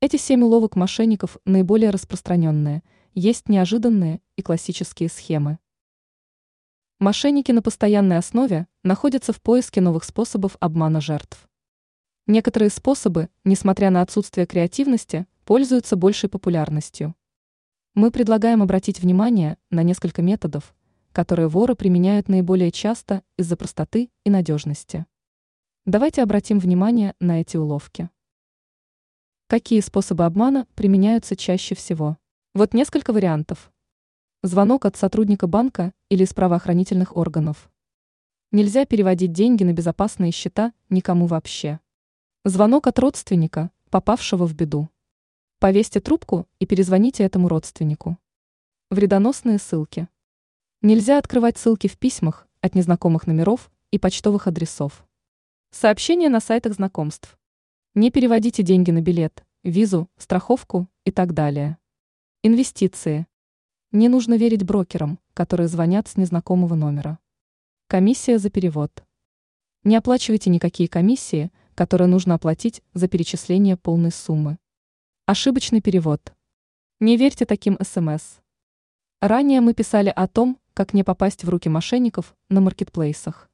Эти семь уловок мошенников наиболее распространенные, есть неожиданные и классические схемы. Мошенники на постоянной основе находятся в поиске новых способов обмана жертв. Некоторые способы, несмотря на отсутствие креативности, пользуются большей популярностью. Мы предлагаем обратить внимание на несколько методов, которые воры применяют наиболее часто из-за простоты и надежности. Давайте обратим внимание на эти уловки. Какие способы обмана применяются чаще всего? Вот несколько вариантов. Звонок от сотрудника банка или из правоохранительных органов. Нельзя переводить деньги на безопасные счета никому вообще. Звонок от родственника, попавшего в беду. Повесьте трубку и перезвоните этому родственнику. Вредоносные ссылки. Нельзя открывать ссылки в письмах от незнакомых номеров и почтовых адресов. Сообщения на сайтах знакомств. Не переводите деньги на билет, визу, страховку и так далее. Инвестиции. Не нужно верить брокерам, которые звонят с незнакомого номера. Комиссия за перевод. Не оплачивайте никакие комиссии, которые нужно оплатить за перечисление полной суммы. Ошибочный перевод. Не верьте таким СМС. Ранее мы писали о том, как не попасть в руки мошенников на маркетплейсах.